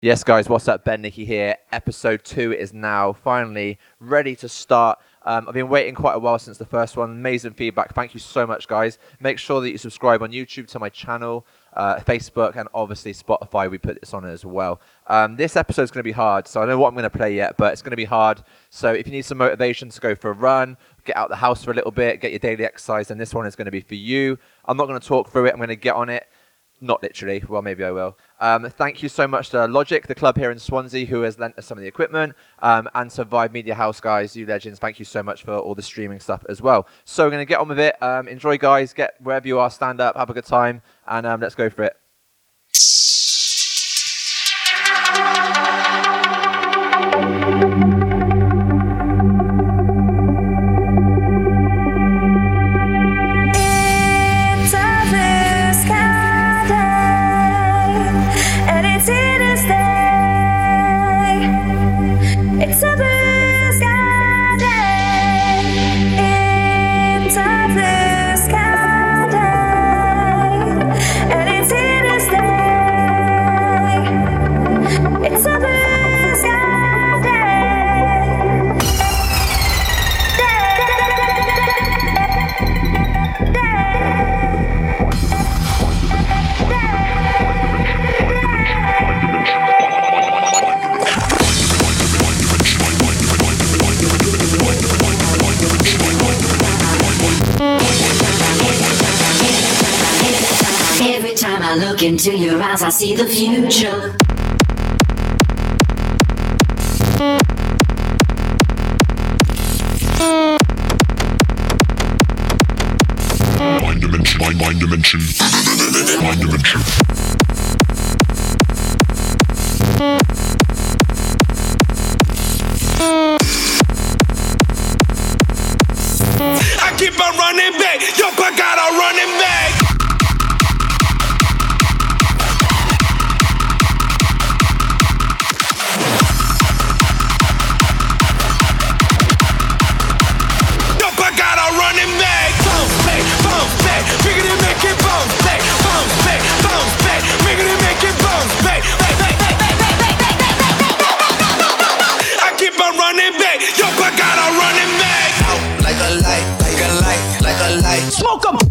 Yes, guys, what's up? Ben Nicky here. Episode two is now finally ready to start. Um, I've been waiting quite a while since the first one. Amazing feedback. Thank you so much, guys. Make sure that you subscribe on YouTube to my channel, uh, Facebook, and obviously Spotify. We put this on as well. Um, this episode is going to be hard, so I don't know what I'm going to play yet, but it's going to be hard. So if you need some motivation to go for a run, get out the house for a little bit, get your daily exercise, then this one is going to be for you. I'm not going to talk through it. I'm going to get on it. Not literally. Well, maybe I will. Um, thank you so much to Logic, the club here in Swansea, who has lent us some of the equipment, um, and Survive Media House, guys, you legends. Thank you so much for all the streaming stuff as well. So we're going to get on with it. Um, enjoy, guys. Get wherever you are, stand up, have a good time, and um, let's go for it. See the future. Mind dimension, mind, mind dimension, mind dimension. I keep on running back. Yo, I got a running back. bounce back, bounce back, bounce back. It, make it bounce back. Back. Back.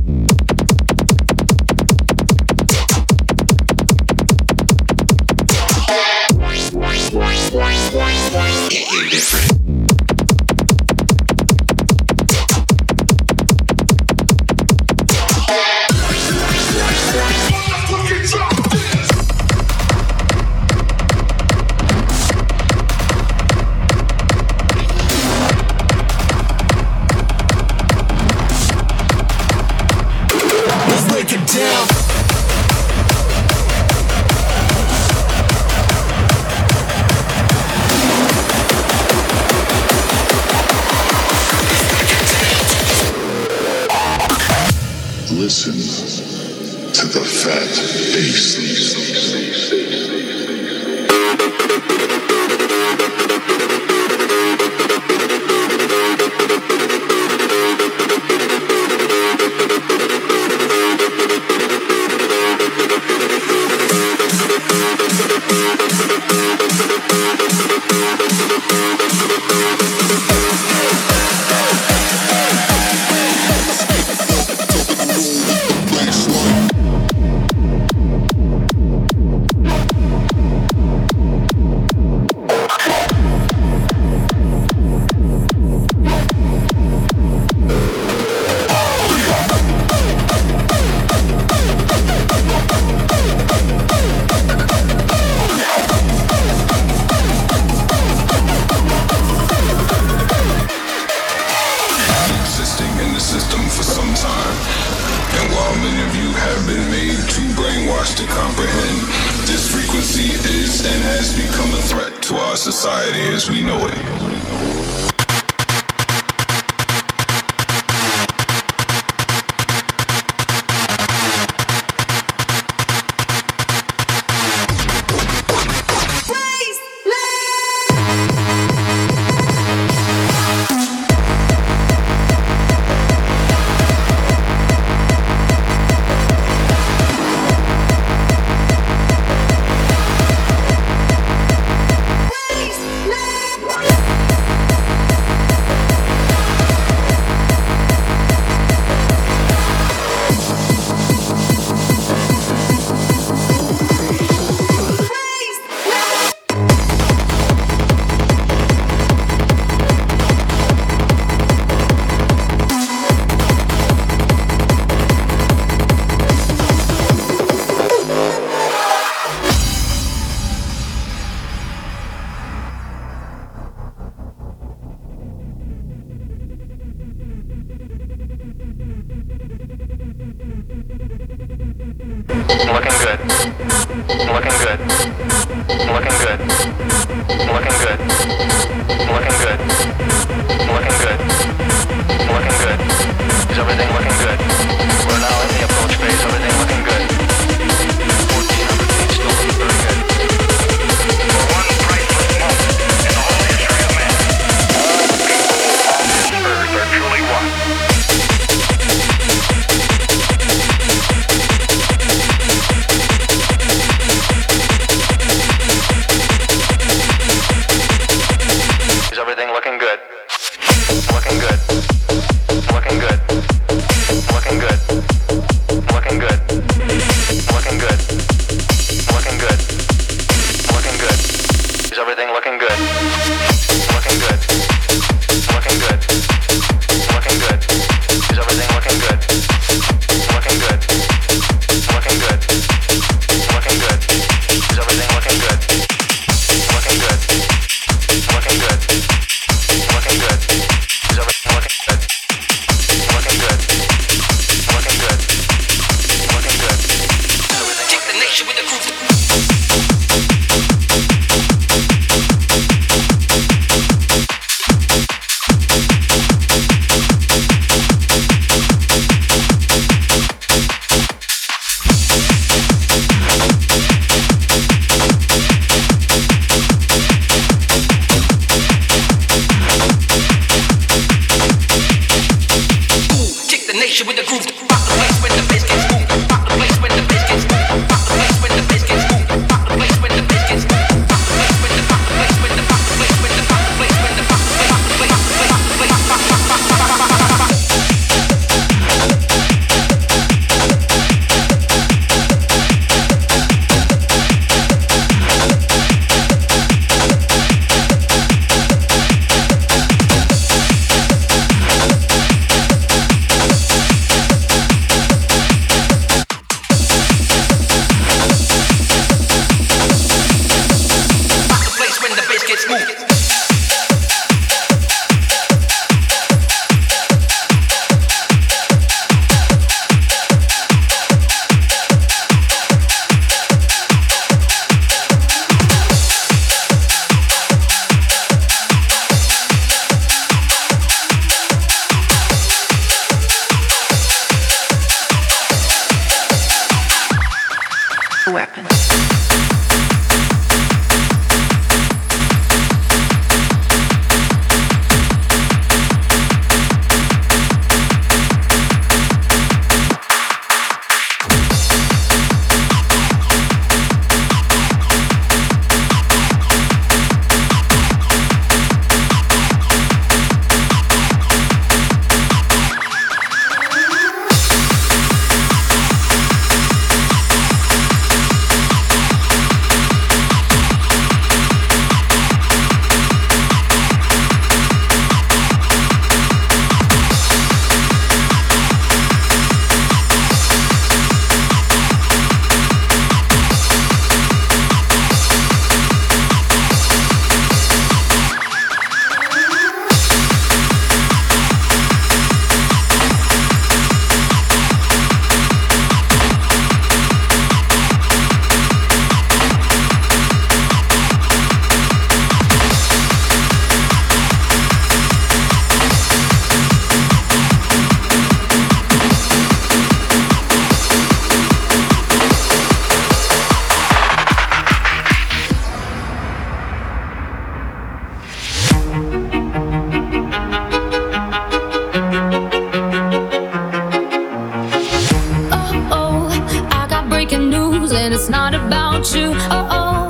and it's not about you. Oh oh,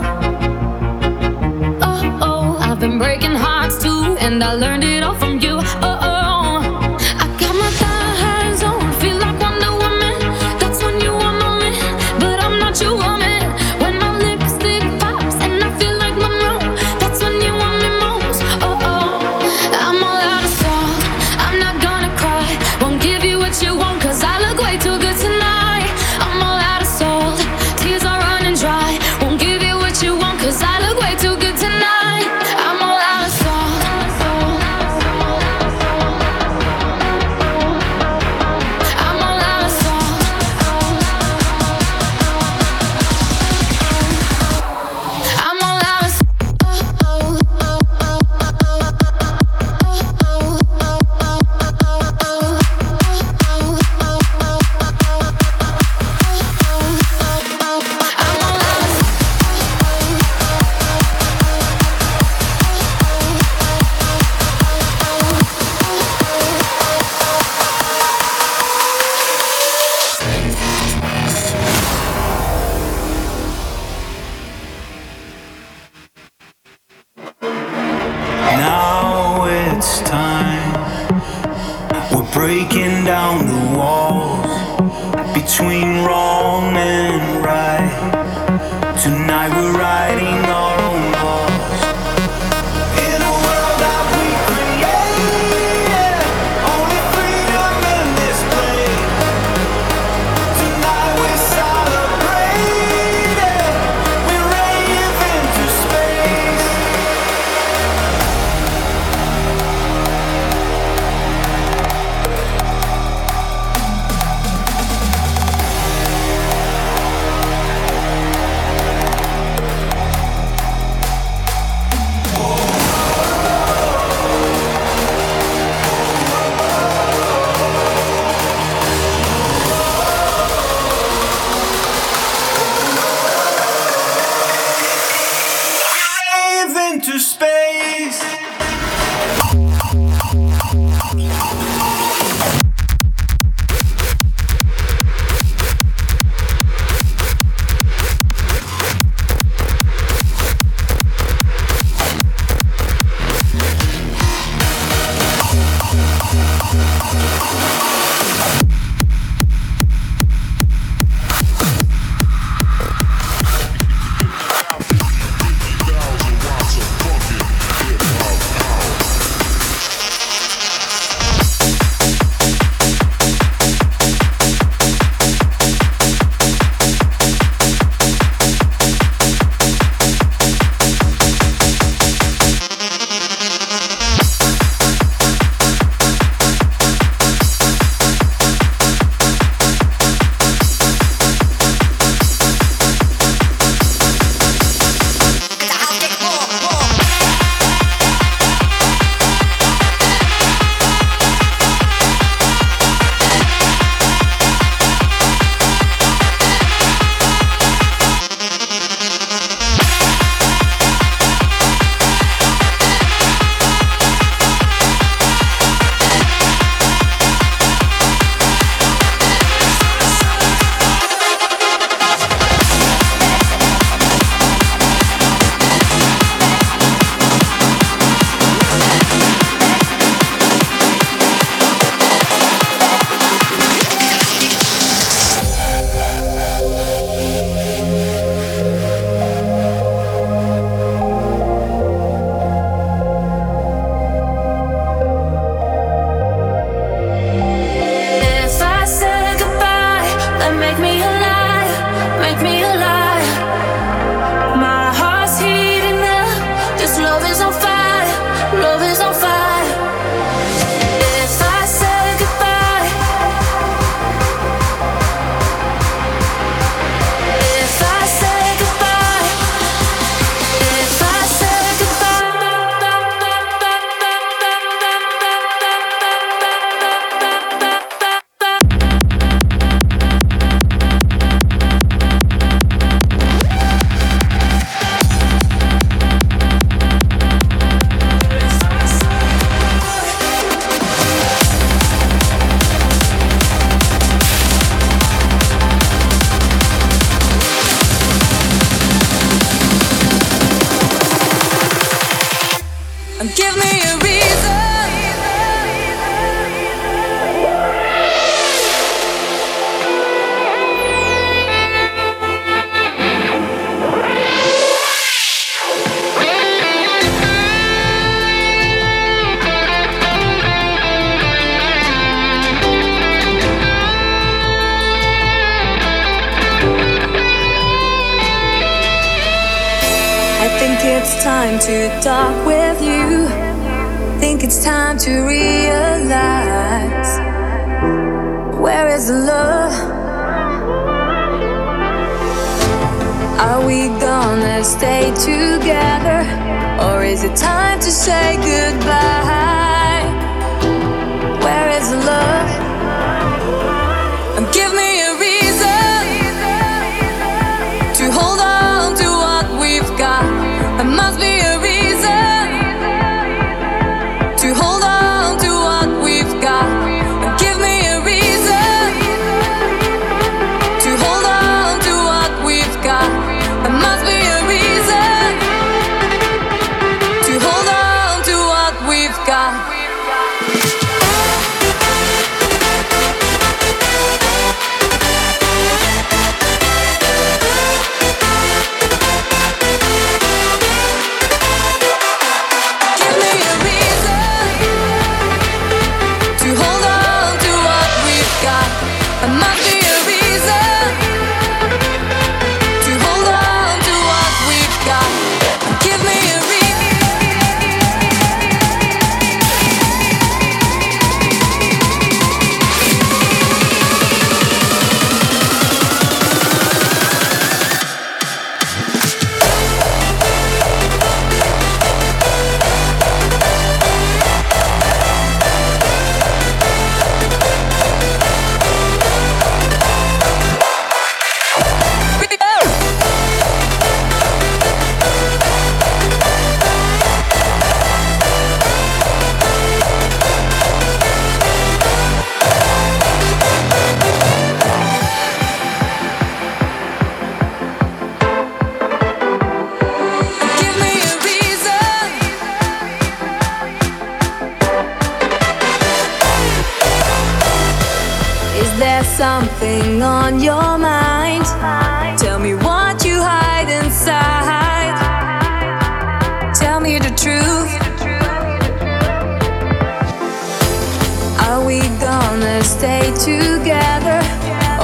oh oh, I've been breaking hearts too, and I learned it all from.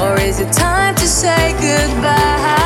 Or is it time to say goodbye?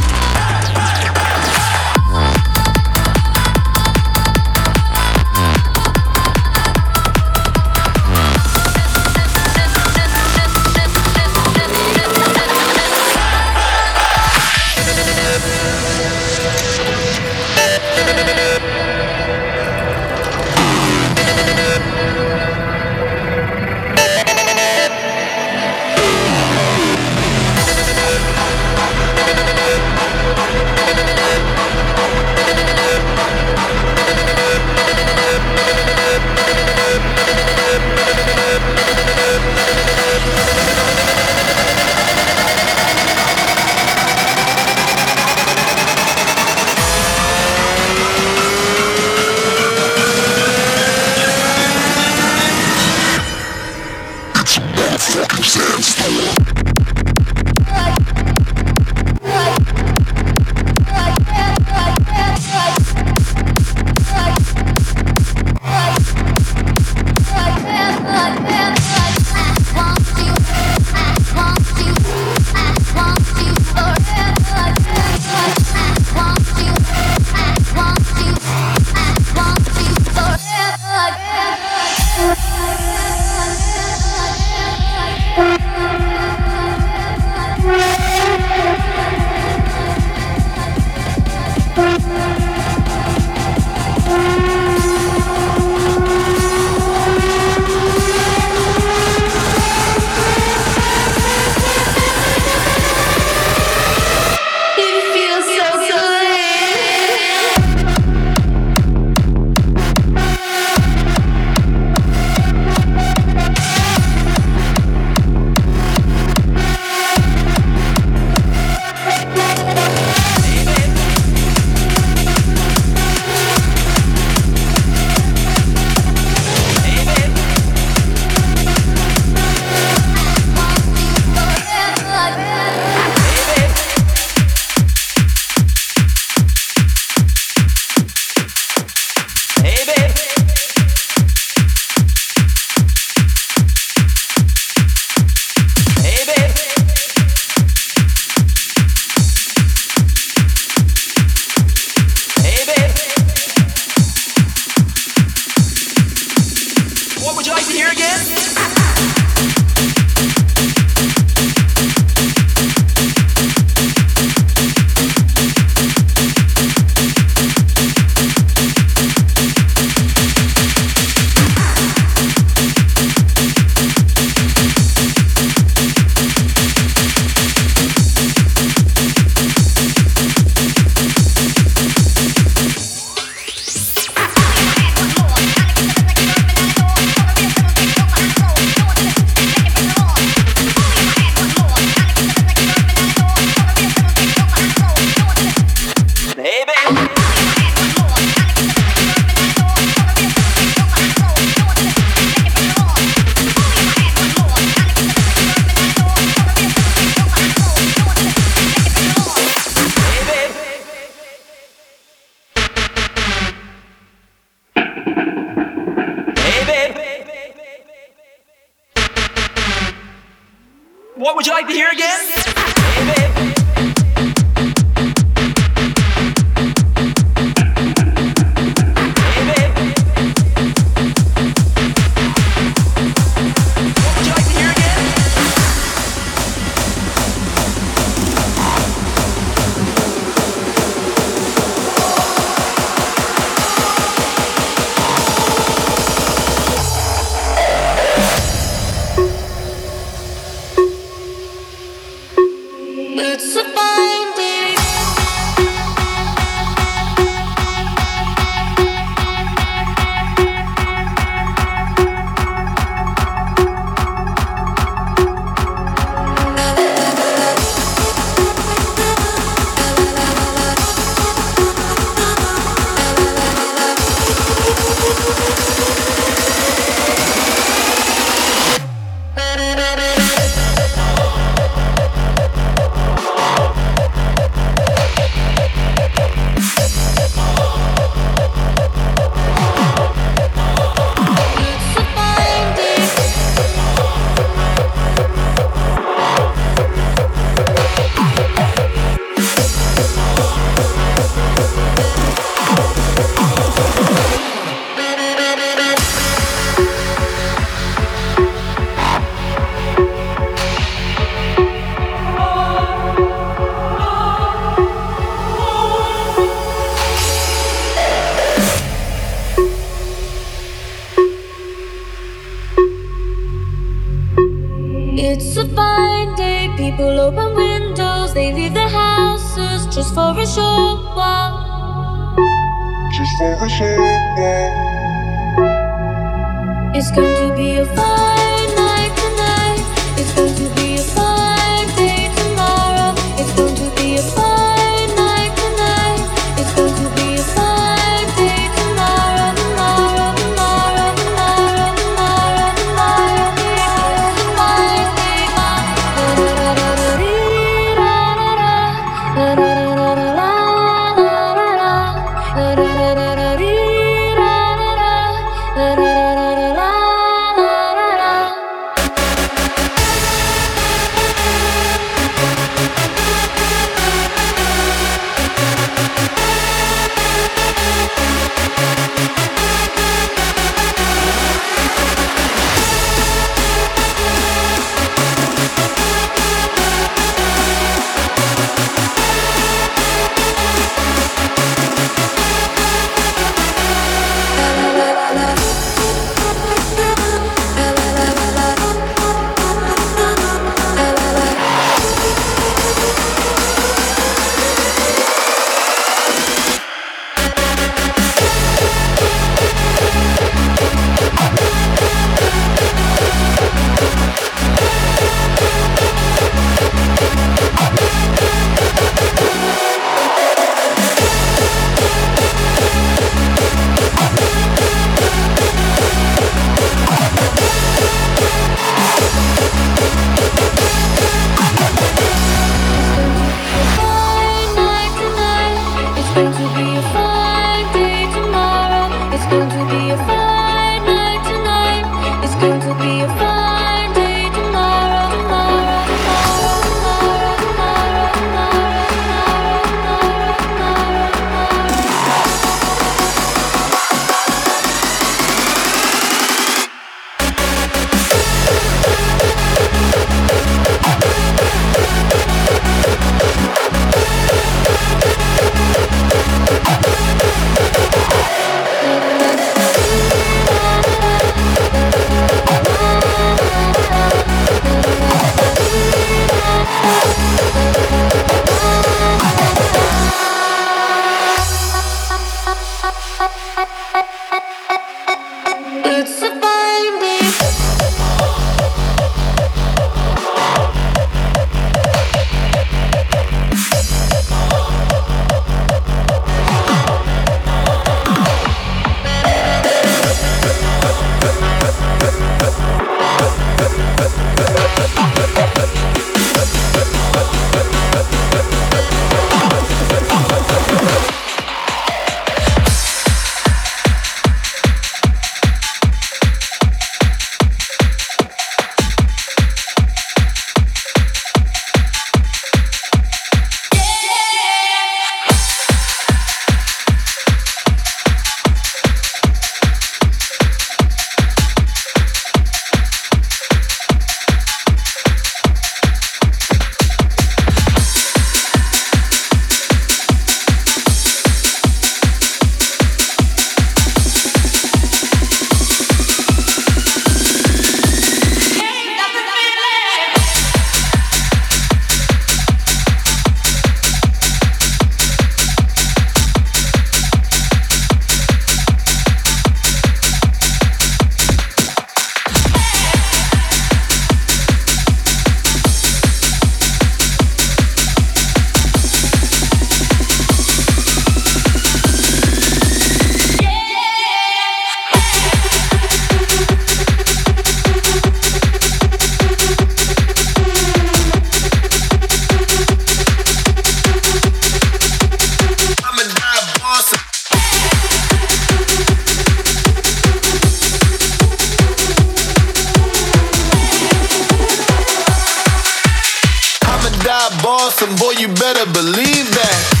Boss, boy, you better believe that.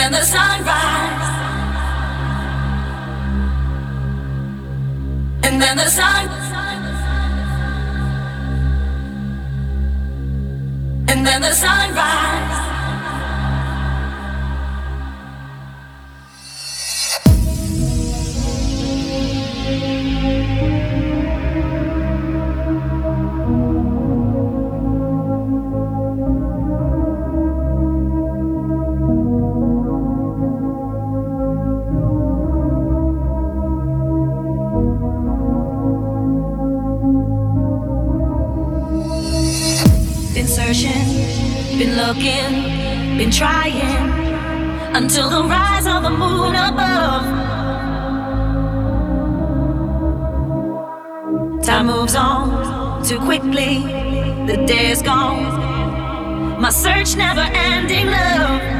and the sunrise. And then the sun. And then the sun rises. Been looking, been trying until the rise of the moon above. Time moves on too quickly, the day is gone. My search never ending, love.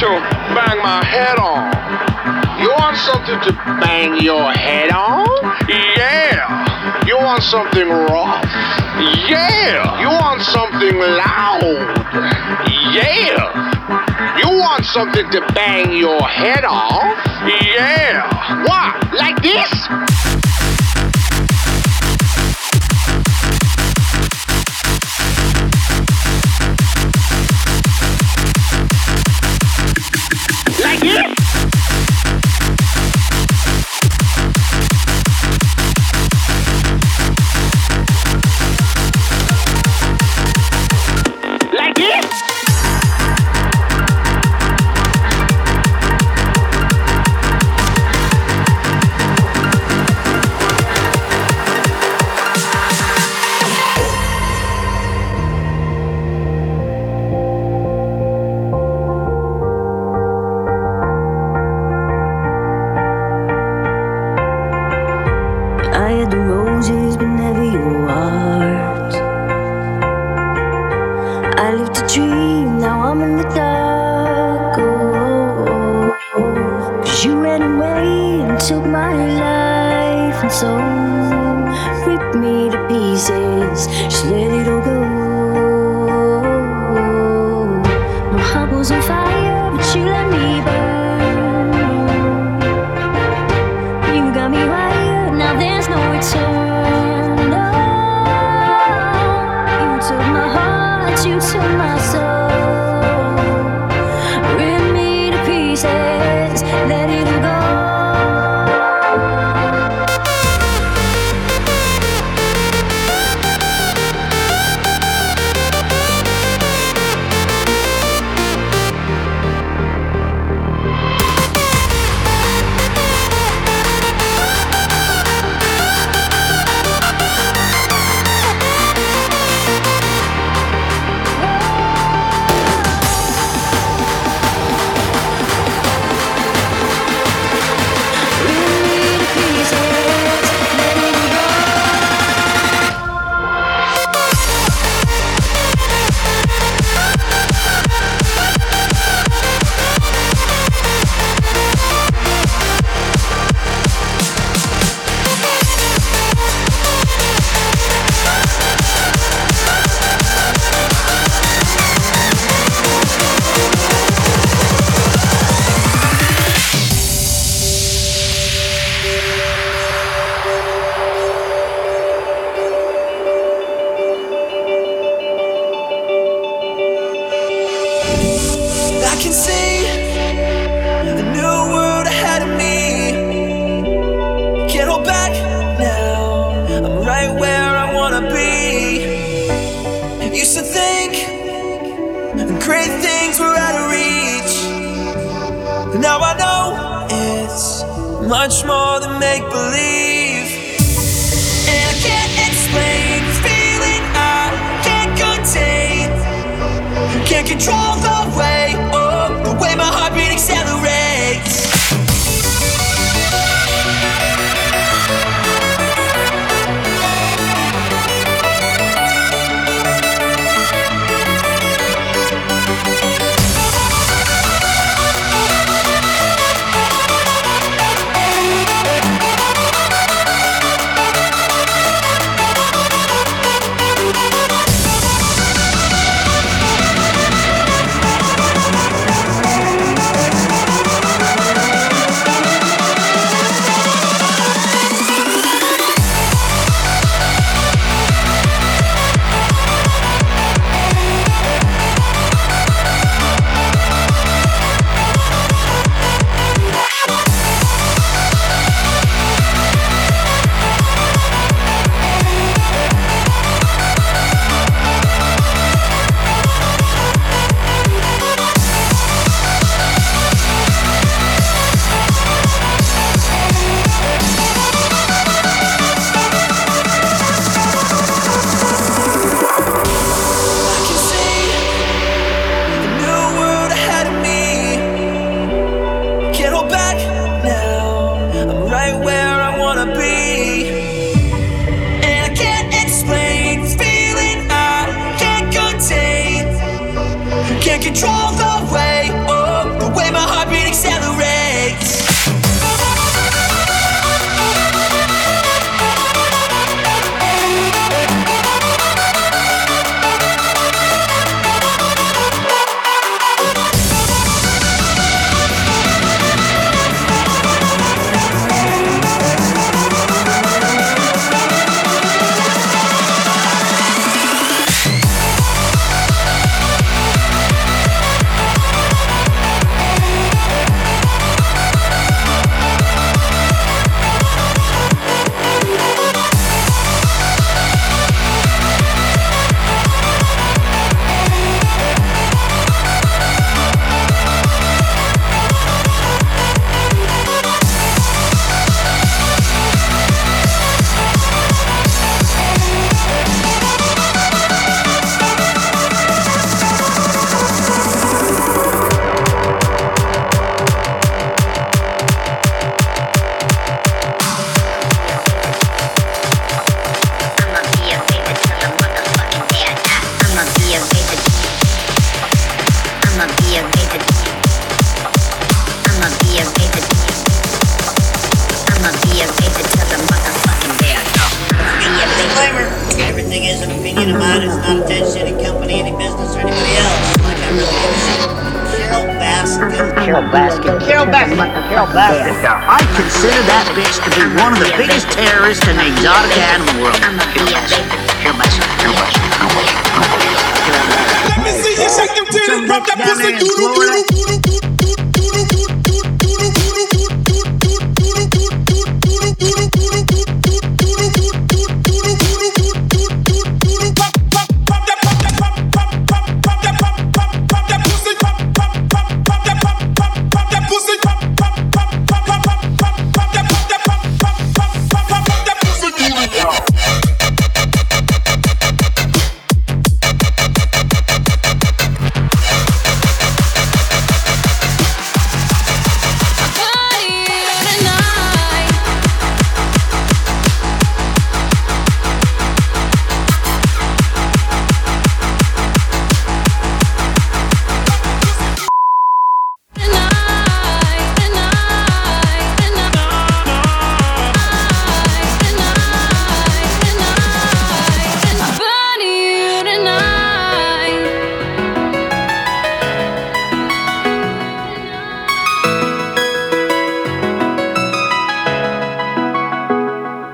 to bang my head on. You want something to bang your head on? Yeah. You want something rough? Yeah. You want something loud? Yeah. You want something to bang your head off? Yeah. What? Like this?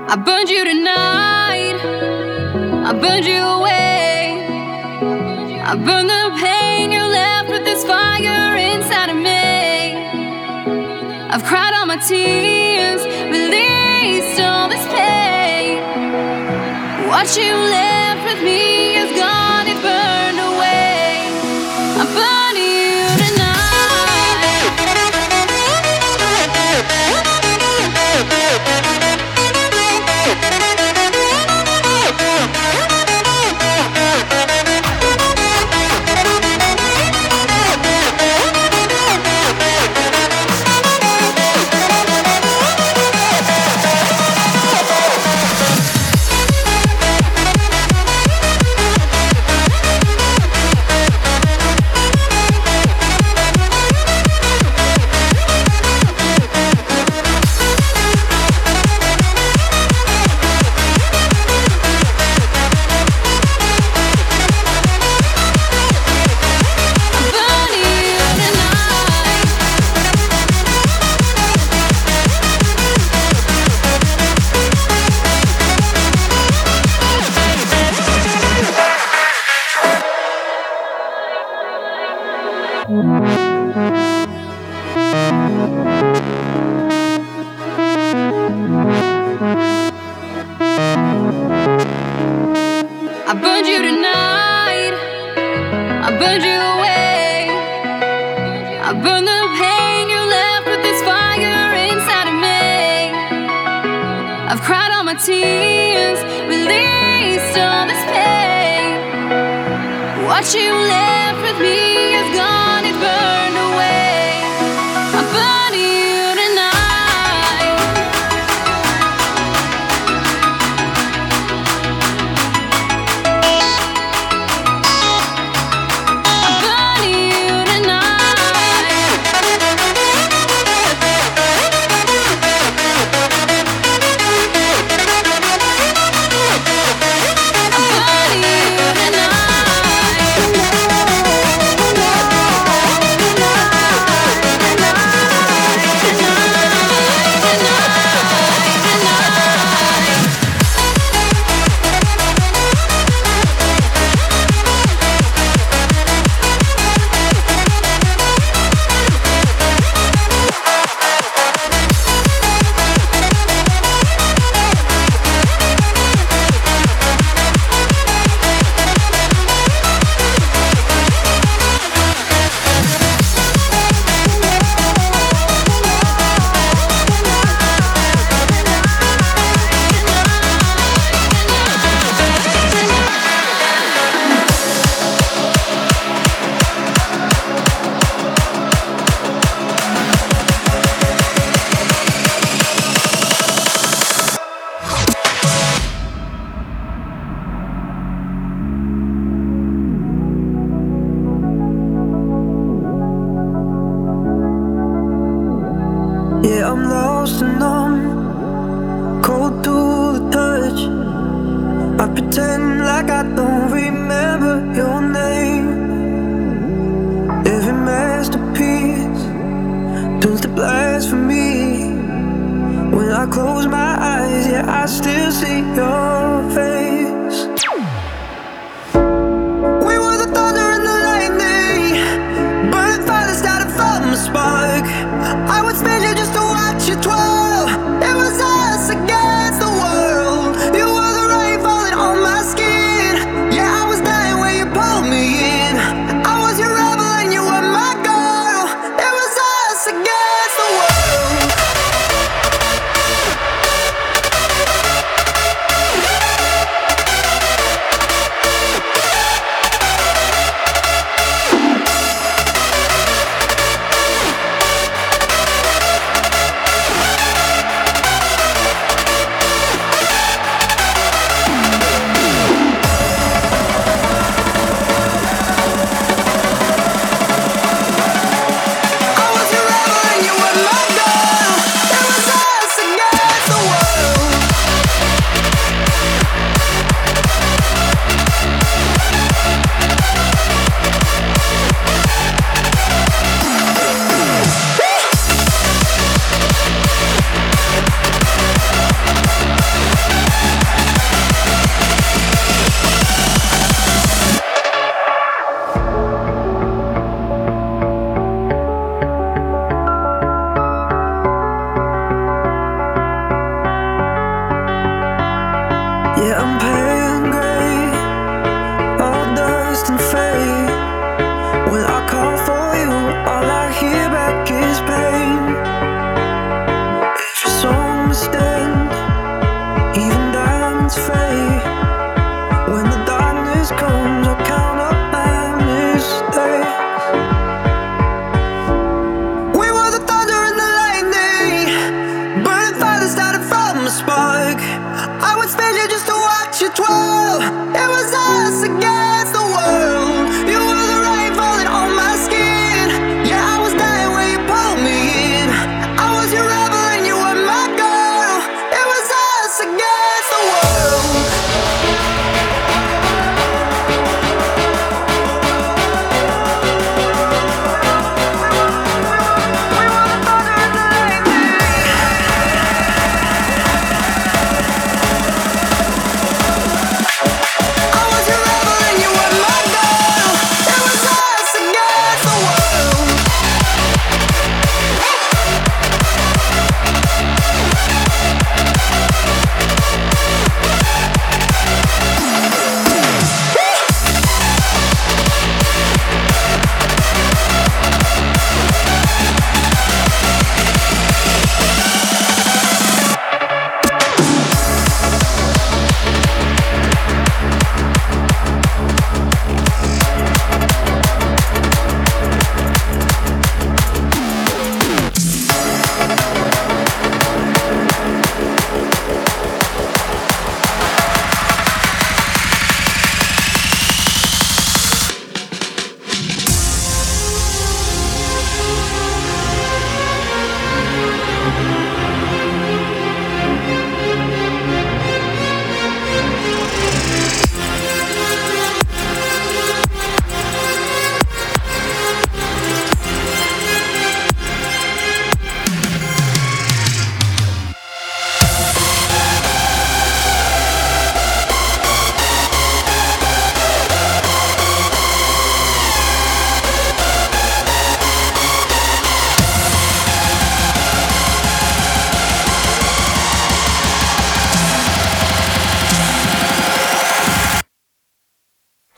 I burned you tonight. I burned you away. I burned the pain you left with this fire inside of me. I've cried all my tears, released all this pain. What you left with me is gone, it burned away. I burned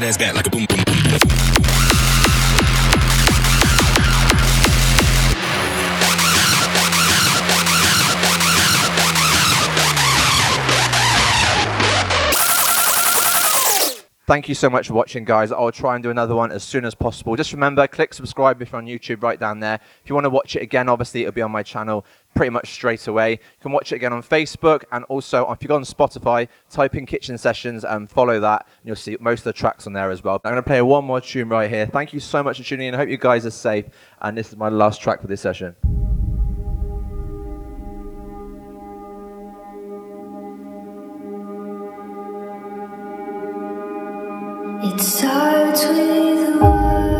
That ass back like a Thank you so much for watching, guys. I'll try and do another one as soon as possible. Just remember, click subscribe if you're on YouTube right down there. If you want to watch it again, obviously it'll be on my channel pretty much straight away. You can watch it again on Facebook and also if you go on Spotify, type in Kitchen Sessions and follow that, and you'll see most of the tracks on there as well. I'm going to play one more tune right here. Thank you so much for tuning in. I hope you guys are safe. And this is my last track for this session. It starts with a All